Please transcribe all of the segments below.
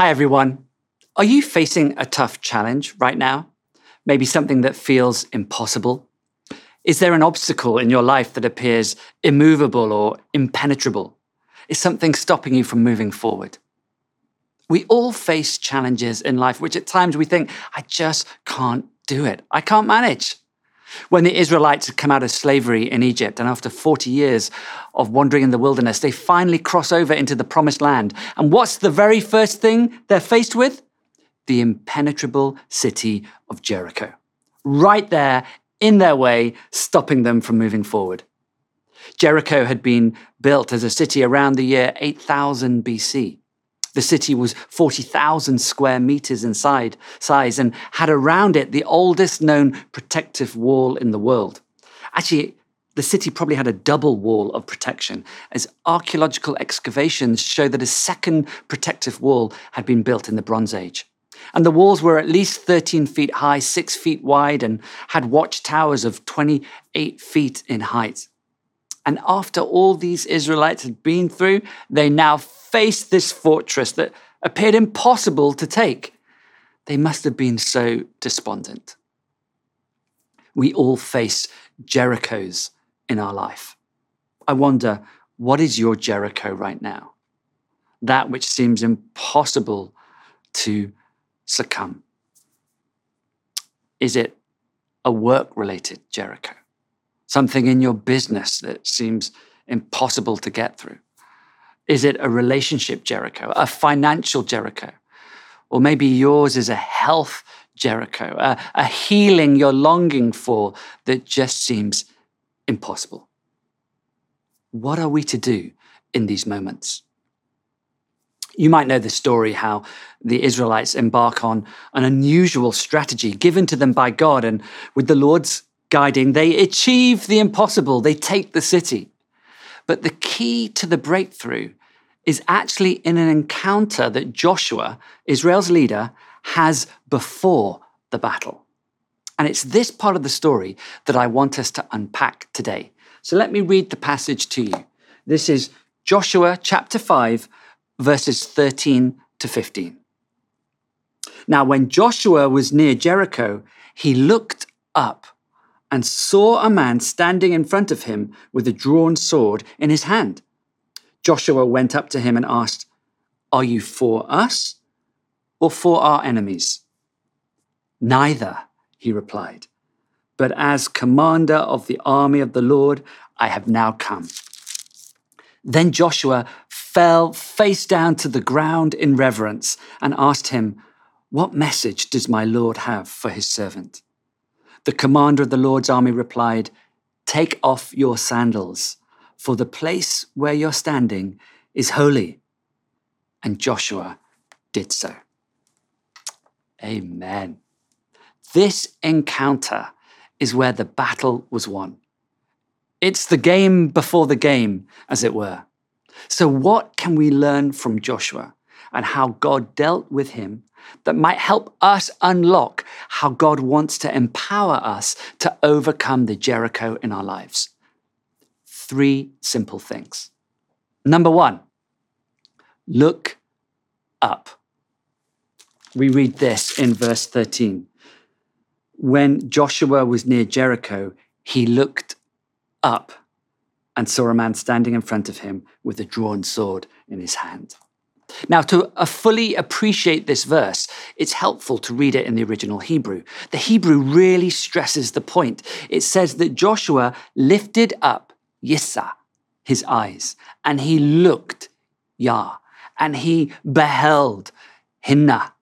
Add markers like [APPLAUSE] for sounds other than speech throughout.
Hi, everyone. Are you facing a tough challenge right now? Maybe something that feels impossible? Is there an obstacle in your life that appears immovable or impenetrable? Is something stopping you from moving forward? We all face challenges in life, which at times we think, I just can't do it. I can't manage. When the Israelites had come out of slavery in Egypt, and after 40 years of wandering in the wilderness, they finally cross over into the promised land. And what's the very first thing they're faced with? The impenetrable city of Jericho. Right there in their way, stopping them from moving forward. Jericho had been built as a city around the year 8000 BC. The city was 40,000 square meters in size and had around it the oldest known protective wall in the world. Actually, the city probably had a double wall of protection, as archaeological excavations show that a second protective wall had been built in the Bronze Age. And the walls were at least 13 feet high, 6 feet wide, and had watchtowers of 28 feet in height. And after all these Israelites had been through, they now faced this fortress that appeared impossible to take. They must have been so despondent. We all face Jerichos in our life. I wonder, what is your Jericho right now? That which seems impossible to succumb? Is it a work related Jericho? Something in your business that seems impossible to get through? Is it a relationship Jericho, a financial Jericho? Or maybe yours is a health Jericho, a, a healing you're longing for that just seems impossible. What are we to do in these moments? You might know the story how the Israelites embark on an unusual strategy given to them by God, and with the Lord's guiding, they achieve the impossible. They take the city. But the key to the breakthrough is actually in an encounter that Joshua, Israel's leader, has before the battle. And it's this part of the story that I want us to unpack today. So let me read the passage to you. This is Joshua chapter 5, verses 13 to 15. Now, when Joshua was near Jericho, he looked up and saw a man standing in front of him with a drawn sword in his hand. Joshua went up to him and asked, Are you for us or for our enemies? Neither, he replied, but as commander of the army of the Lord, I have now come. Then Joshua fell face down to the ground in reverence and asked him, What message does my Lord have for his servant? The commander of the Lord's army replied, Take off your sandals, for the place where you're standing is holy. And Joshua did so. Amen. This encounter is where the battle was won. It's the game before the game, as it were. So, what can we learn from Joshua and how God dealt with him that might help us unlock how God wants to empower us to overcome the Jericho in our lives? Three simple things. Number one, look up. We read this in verse 13. When Joshua was near Jericho, he looked up and saw a man standing in front of him with a drawn sword in his hand. Now, to uh, fully appreciate this verse, it's helpful to read it in the original Hebrew. The Hebrew really stresses the point. It says that Joshua lifted up Yissa, his eyes, and he looked Yah, and he beheld Hinna,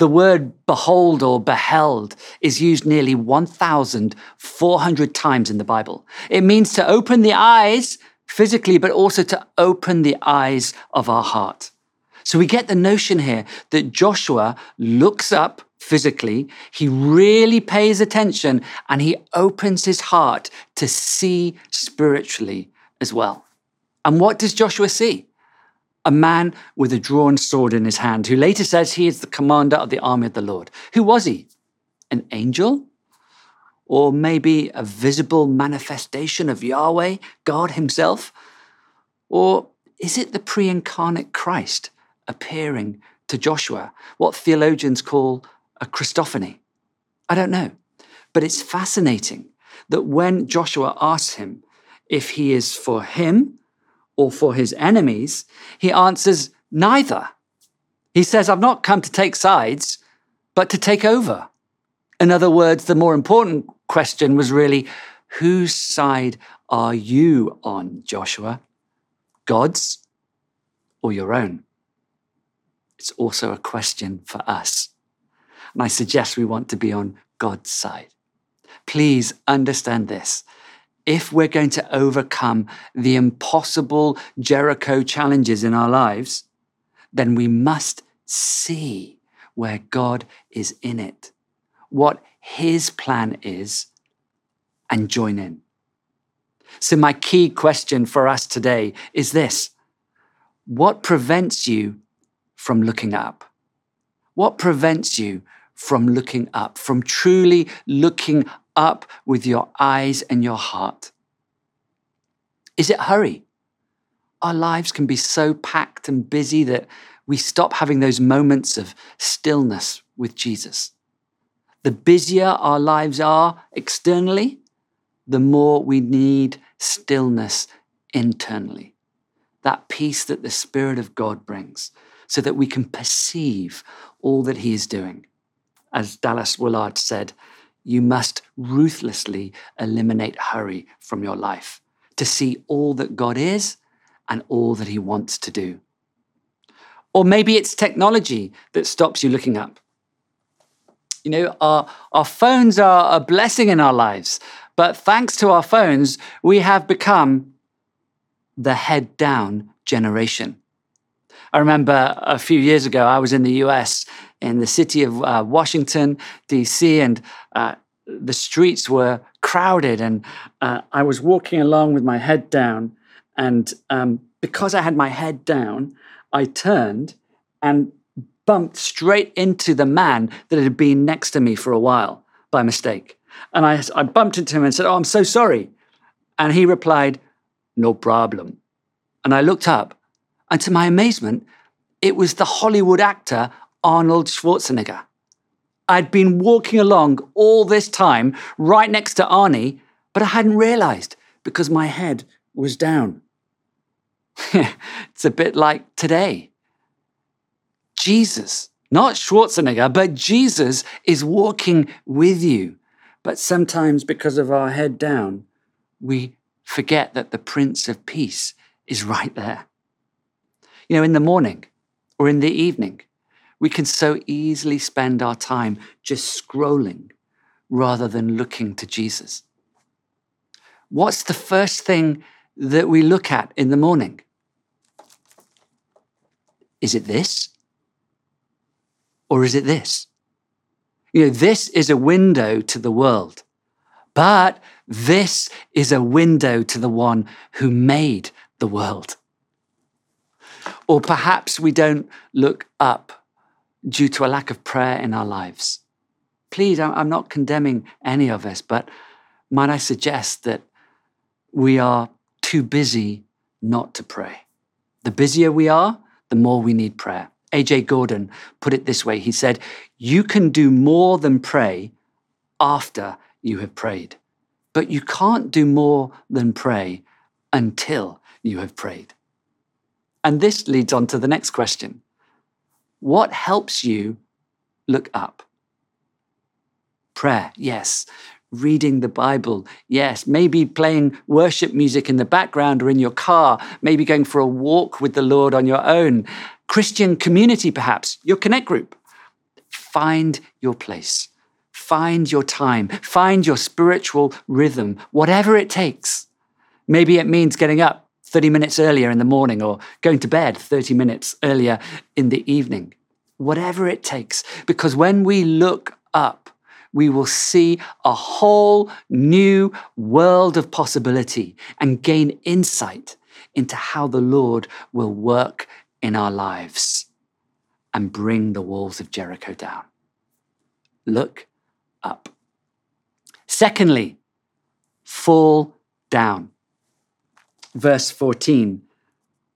the word behold or beheld is used nearly 1,400 times in the Bible. It means to open the eyes physically, but also to open the eyes of our heart. So we get the notion here that Joshua looks up physically, he really pays attention, and he opens his heart to see spiritually as well. And what does Joshua see? a man with a drawn sword in his hand, who later says he is the commander of the army of the Lord. Who was he? An angel? Or maybe a visible manifestation of Yahweh, God Himself? Or is it the pre incarnate Christ appearing to Joshua, what theologians call a Christophany. I don't know. But it's fascinating that when Joshua asks him if he is for him or for his enemies, he answers neither. He says, I've not come to take sides, but to take over. In other words, the more important question was really, whose side are you on, Joshua? God's or your own? It's also a question for us. And I suggest we want to be on God's side. Please understand this. If we're going to overcome the impossible Jericho challenges in our lives, then we must see where God is in it, what his plan is, and join in. So, my key question for us today is this What prevents you from looking up? What prevents you from looking up, from truly looking up with your eyes and your heart? Is it hurry? Our lives can be so packed and busy that we stop having those moments of stillness with Jesus. The busier our lives are externally, the more we need stillness internally. That peace that the Spirit of God brings, so that we can perceive all that He is doing. As Dallas Willard said, you must ruthlessly eliminate hurry from your life to see all that God is and all that He wants to do. Or maybe it's technology that stops you looking up. You know, our, our phones are a blessing in our lives, but thanks to our phones, we have become the head down generation. I remember a few years ago, I was in the US in the city of uh, Washington, D.C., and uh, the streets were crowded. And uh, I was walking along with my head down. And um, because I had my head down, I turned and bumped straight into the man that had been next to me for a while by mistake. And I, I bumped into him and said, Oh, I'm so sorry. And he replied, No problem. And I looked up, and to my amazement, it was the Hollywood actor Arnold Schwarzenegger. I'd been walking along all this time right next to Arnie, but I hadn't realized because my head was down. [LAUGHS] it's a bit like today. Jesus, not Schwarzenegger, but Jesus is walking with you. But sometimes, because of our head down, we forget that the Prince of Peace is right there. You know, in the morning or in the evening, we can so easily spend our time just scrolling rather than looking to Jesus. What's the first thing that we look at in the morning? Is it this? Or is it this? You know, this is a window to the world, but this is a window to the one who made the world. Or perhaps we don't look up due to a lack of prayer in our lives. Please, I'm not condemning any of us, but might I suggest that we are too busy not to pray? The busier we are, the more we need prayer. A.J. Gordon put it this way He said, You can do more than pray after you have prayed, but you can't do more than pray until you have prayed. And this leads on to the next question What helps you look up? Prayer, yes. Reading the Bible, yes. Maybe playing worship music in the background or in your car. Maybe going for a walk with the Lord on your own. Christian community, perhaps, your connect group. Find your place, find your time, find your spiritual rhythm, whatever it takes. Maybe it means getting up 30 minutes earlier in the morning or going to bed 30 minutes earlier in the evening. Whatever it takes, because when we look up, we will see a whole new world of possibility and gain insight into how the Lord will work in our lives and bring the walls of Jericho down. Look up. Secondly, fall down. Verse 14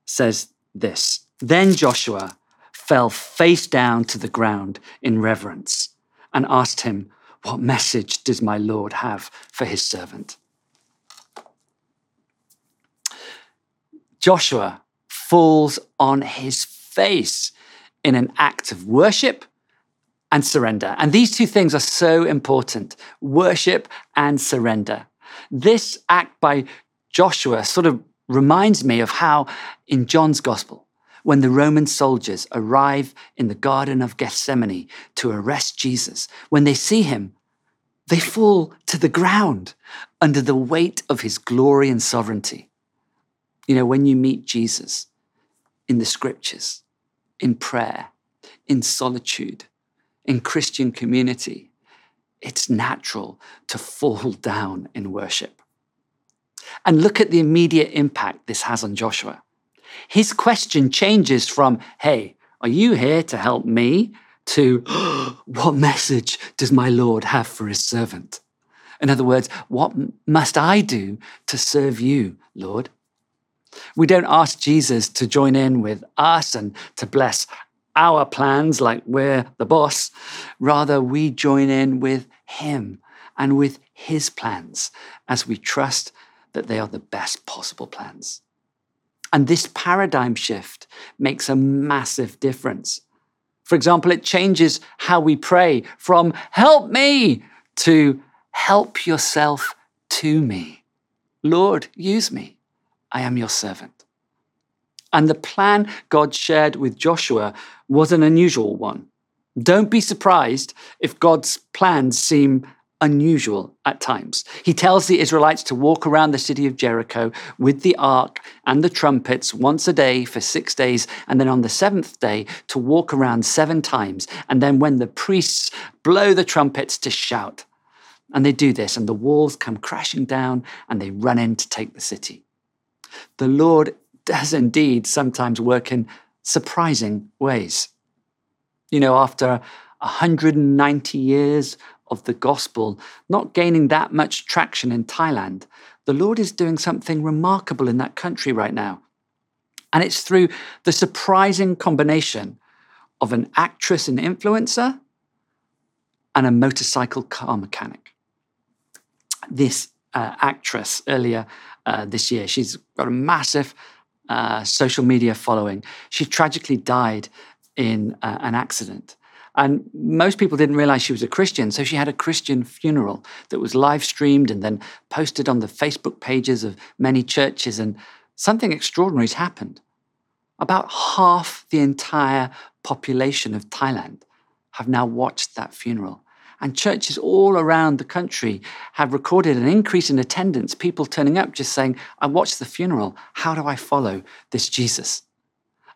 says this Then Joshua fell face down to the ground in reverence and asked him, What message does my Lord have for his servant? Joshua falls on his face in an act of worship and surrender. And these two things are so important worship and surrender. This act by Joshua sort of reminds me of how in John's gospel, when the Roman soldiers arrive in the Garden of Gethsemane to arrest Jesus, when they see him, they fall to the ground under the weight of his glory and sovereignty. You know, when you meet Jesus in the scriptures, in prayer, in solitude, in Christian community, it's natural to fall [LAUGHS] down in worship. And look at the immediate impact this has on Joshua. His question changes from, Hey, are you here to help me? to, [GASPS] What message does my Lord have for his servant? In other words, what must I do to serve you, Lord? We don't ask Jesus to join in with us and to bless our plans like we're the boss. Rather, we join in with him and with his plans as we trust that they are the best possible plans. And this paradigm shift makes a massive difference. For example, it changes how we pray from help me to help yourself to me. Lord, use me. I am your servant. And the plan God shared with Joshua was an unusual one. Don't be surprised if God's plans seem unusual at times. He tells the Israelites to walk around the city of Jericho with the ark and the trumpets once a day for six days, and then on the seventh day to walk around seven times. And then when the priests blow the trumpets to shout. And they do this, and the walls come crashing down, and they run in to take the city. The Lord does indeed sometimes work in surprising ways. You know, after 190 years of the gospel not gaining that much traction in Thailand, the Lord is doing something remarkable in that country right now. And it's through the surprising combination of an actress and influencer and a motorcycle car mechanic. This uh, actress earlier uh, this year. She's got a massive uh, social media following. She tragically died in uh, an accident. And most people didn't realize she was a Christian. So she had a Christian funeral that was live streamed and then posted on the Facebook pages of many churches. And something extraordinary has happened. About half the entire population of Thailand have now watched that funeral. And churches all around the country have recorded an increase in attendance, people turning up just saying, I watched the funeral. How do I follow this Jesus?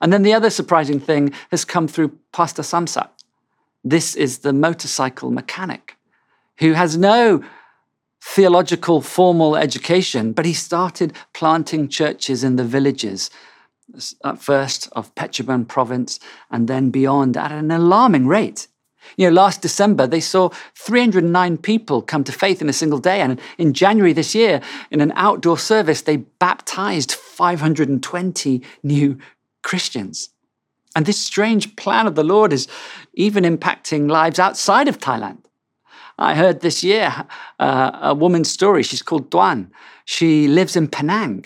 And then the other surprising thing has come through Pastor Samsak. This is the motorcycle mechanic who has no theological formal education, but he started planting churches in the villages, at first of Phetchabun province and then beyond at an alarming rate. You know, last December, they saw 309 people come to faith in a single day. And in January this year, in an outdoor service, they baptized 520 new Christians. And this strange plan of the Lord is even impacting lives outside of Thailand. I heard this year uh, a woman's story. She's called Duan. She lives in Penang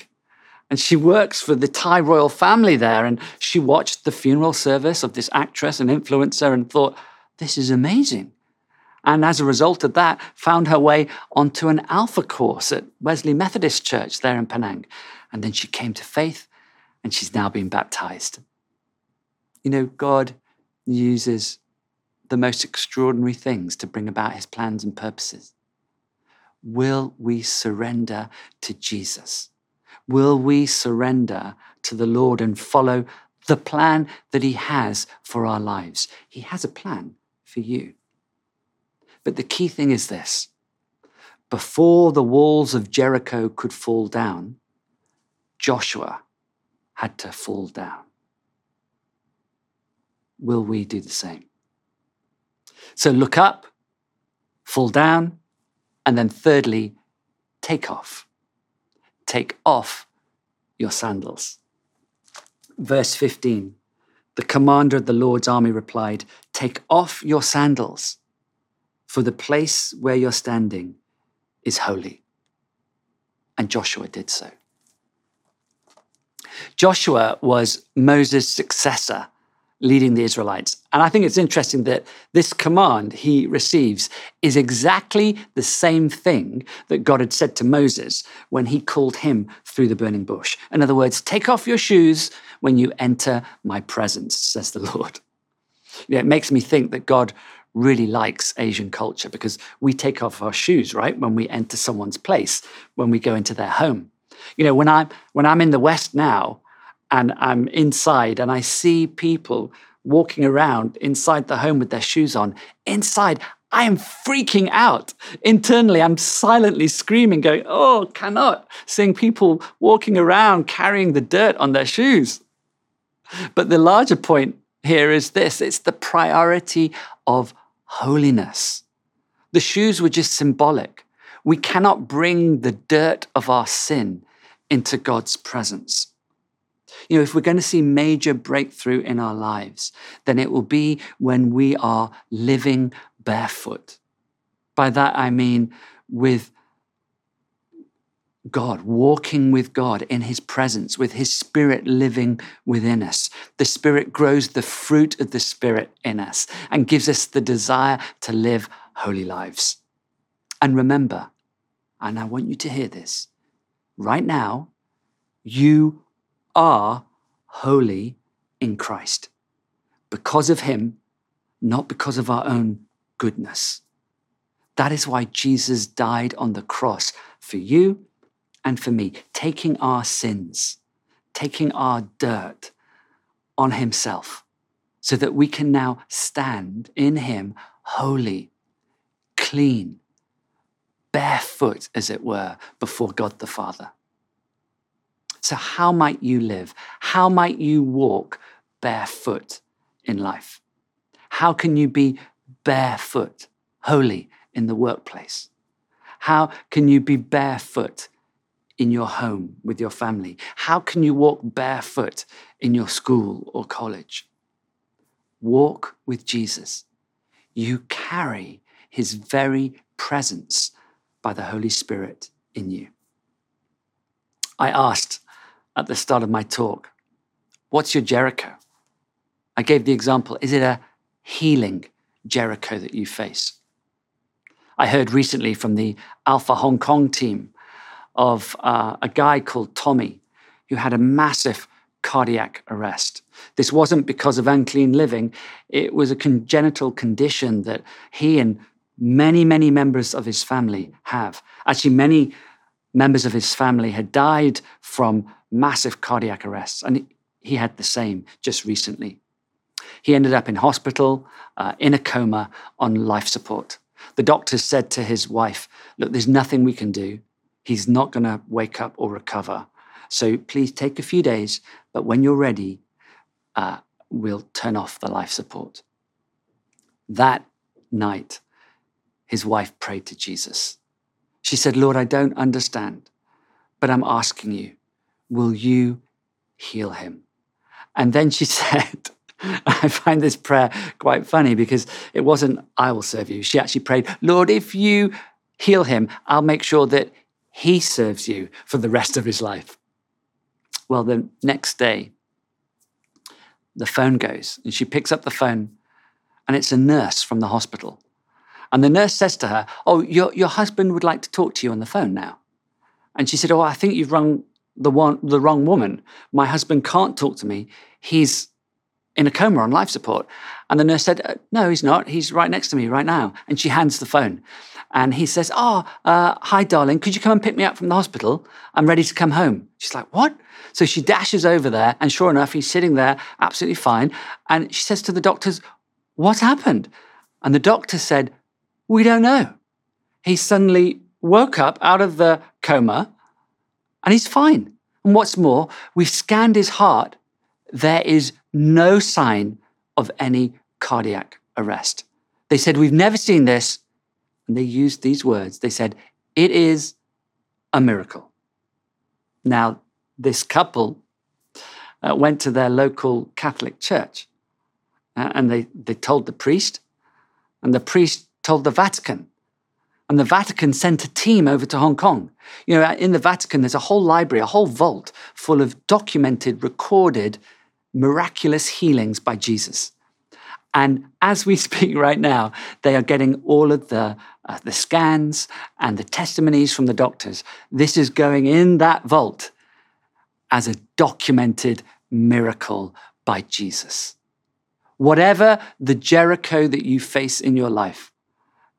and she works for the Thai royal family there. And she watched the funeral service of this actress and influencer and thought, this is amazing. And as a result of that, found her way onto an alpha course at Wesley Methodist Church there in Penang. And then she came to faith and she's now been baptized. You know, God uses the most extraordinary things to bring about his plans and purposes. Will we surrender to Jesus? Will we surrender to the Lord and follow the plan that he has for our lives? He has a plan for you. But the key thing is this before the walls of Jericho could fall down, Joshua had to fall down. Will we do the same? So look up, fall down, and then thirdly, take off. Take off your sandals. Verse 15 The commander of the Lord's army replied, Take off your sandals, for the place where you're standing is holy. And Joshua did so. Joshua was Moses' successor leading the Israelites. And I think it's interesting that this command he receives is exactly the same thing that God had said to Moses when he called him through the burning bush. In other words, take off your shoes when you enter my presence, says the [LAUGHS] Lord. Know, it makes me think that God really likes Asian culture because we take off our shoes, right, when we enter someone's place, when we go into their home. You know, when I'm when I'm in the West now, and I'm inside and I see people walking around inside the home with their shoes on, inside, I am freaking out. Internally, I'm silently screaming, going, Oh, cannot, seeing people walking around carrying the dirt on their shoes. But the larger point here is this it's the priority of holiness. The shoes were just symbolic. We cannot bring the dirt of our sin into God's presence. You know, if we're going to see major breakthrough in our lives, then it will be when we are living barefoot. By that I mean with God, walking with God in His presence, with His Spirit living within us. The Spirit grows the fruit of the Spirit in us and gives us the desire to live holy lives. And remember, and I want you to hear this right now, you are holy in Christ because of Him, not because of our own goodness. That is why Jesus died on the cross for you and for me, taking our sins, taking our dirt on Himself, so that we can now stand in Him holy, clean, barefoot, as it were, before God the Father. So, how might you live? How might you walk barefoot in life? How can you be barefoot, holy in the workplace? How can you be barefoot in your home with your family? How can you walk barefoot in your school or college? Walk with Jesus. You carry his very presence by the Holy Spirit in you. I asked at the start of my talk. What's your Jericho? I gave the example is it a healing Jericho that you face? I heard recently from the Alpha Hong Kong team of uh, a guy called Tommy who had a massive cardiac arrest. This wasn't because of unclean living, it was a congenital condition that he and many, many members of his family have. Actually, many members of his family had died from massive cardiac arrests, and he had the same just recently. He ended up in hospital, uh, in a coma, on life support. The doctors said to his wife, Look, there's nothing we can do. He's not going to wake up or recover. So please take a few days, but when you're ready, uh, we'll turn off the life support. That night, his wife prayed to Jesus. She said, Lord, I don't understand, but I'm asking you, will you heal him? And then she [LAUGHS] said, I find this prayer quite funny because it wasn't, I will serve you. She actually prayed, Lord, if you heal him, I'll make sure that he serves you for the rest of his life. Well, the next day, the phone goes and she picks up the phone and it's a nurse from the hospital. And the nurse says to her, Oh, your, your husband would like to talk to you on the phone now. And she said, Oh, I think you've rung the, one, the wrong woman. My husband can't talk to me. He's in a coma on life support. And the nurse said, uh, No, he's not. He's right next to me right now. And she hands the phone. And he says, Oh, uh, hi, darling. Could you come and pick me up from the hospital? I'm ready to come home. She's like, What? So she dashes over there. And sure enough, he's sitting there absolutely fine. And she says to the doctors, What happened? And the doctor said, we don't know. He suddenly woke up out of the coma and he's fine. And what's more, we've scanned his heart. There is no sign of any cardiac arrest. They said, We've never seen this. And they used these words. They said, It is a miracle. Now, this couple uh, went to their local Catholic church uh, and they, they told the priest, and the priest told the Vatican. And the Vatican sent a team over to Hong Kong. You know, in the Vatican, there's a whole library, a whole vault full of documented, recorded, miraculous healings by Jesus. And as we [LAUGHS] speak right now, they are getting all of the, uh, the scans and the testimonies from the doctors. This is going in that vault as a documented miracle by Jesus. Whatever the Jericho that you face in your life,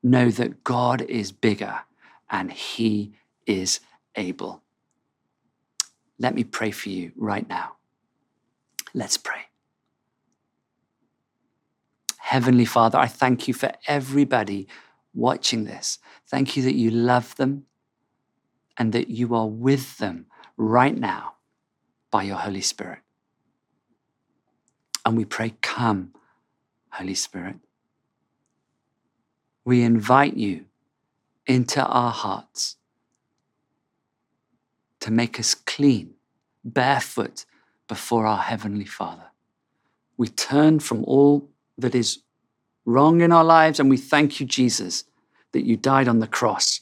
know that God is bigger and He is able. Let me pray for you right now. Let's pray. Heavenly Father, I thank you for everybody watching this. Thank you that you love them and that you are with them right now by your Holy Spirit. And we pray, Come, Holy Spirit. We invite you into our hearts to make us clean, barefoot before our Heavenly Father. We turn from all that is wrong in our lives and we thank you, Jesus, that you died on the cross,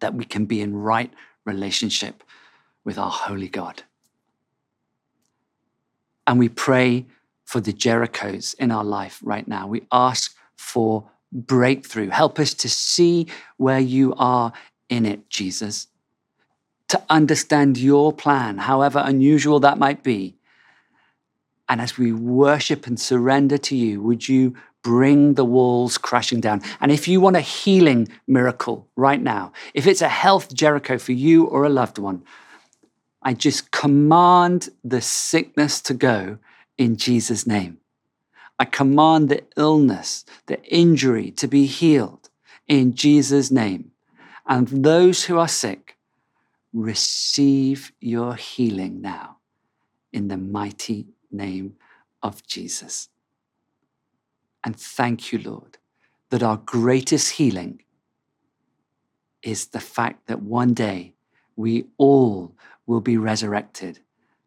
that we can be in right relationship with our holy God. And we pray for the Jerichos in our life right now. We ask for breakthrough. Help us to see where you are in it, Jesus, to understand your plan, however unusual that might be. And as we worship and surrender to you, would you bring the walls crashing down? And if you want a healing miracle right now, if it's a health Jericho for you or a loved one, I just command the sickness to go in Jesus' name. I command the illness, the injury to be healed in Jesus' name. And those who are sick, receive your healing now in the mighty name of Jesus. And thank you, Lord, that our greatest healing is the fact that one day we all will be resurrected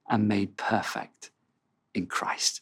and made perfect in Christ.